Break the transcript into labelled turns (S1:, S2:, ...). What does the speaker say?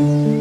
S1: Mm-hmm.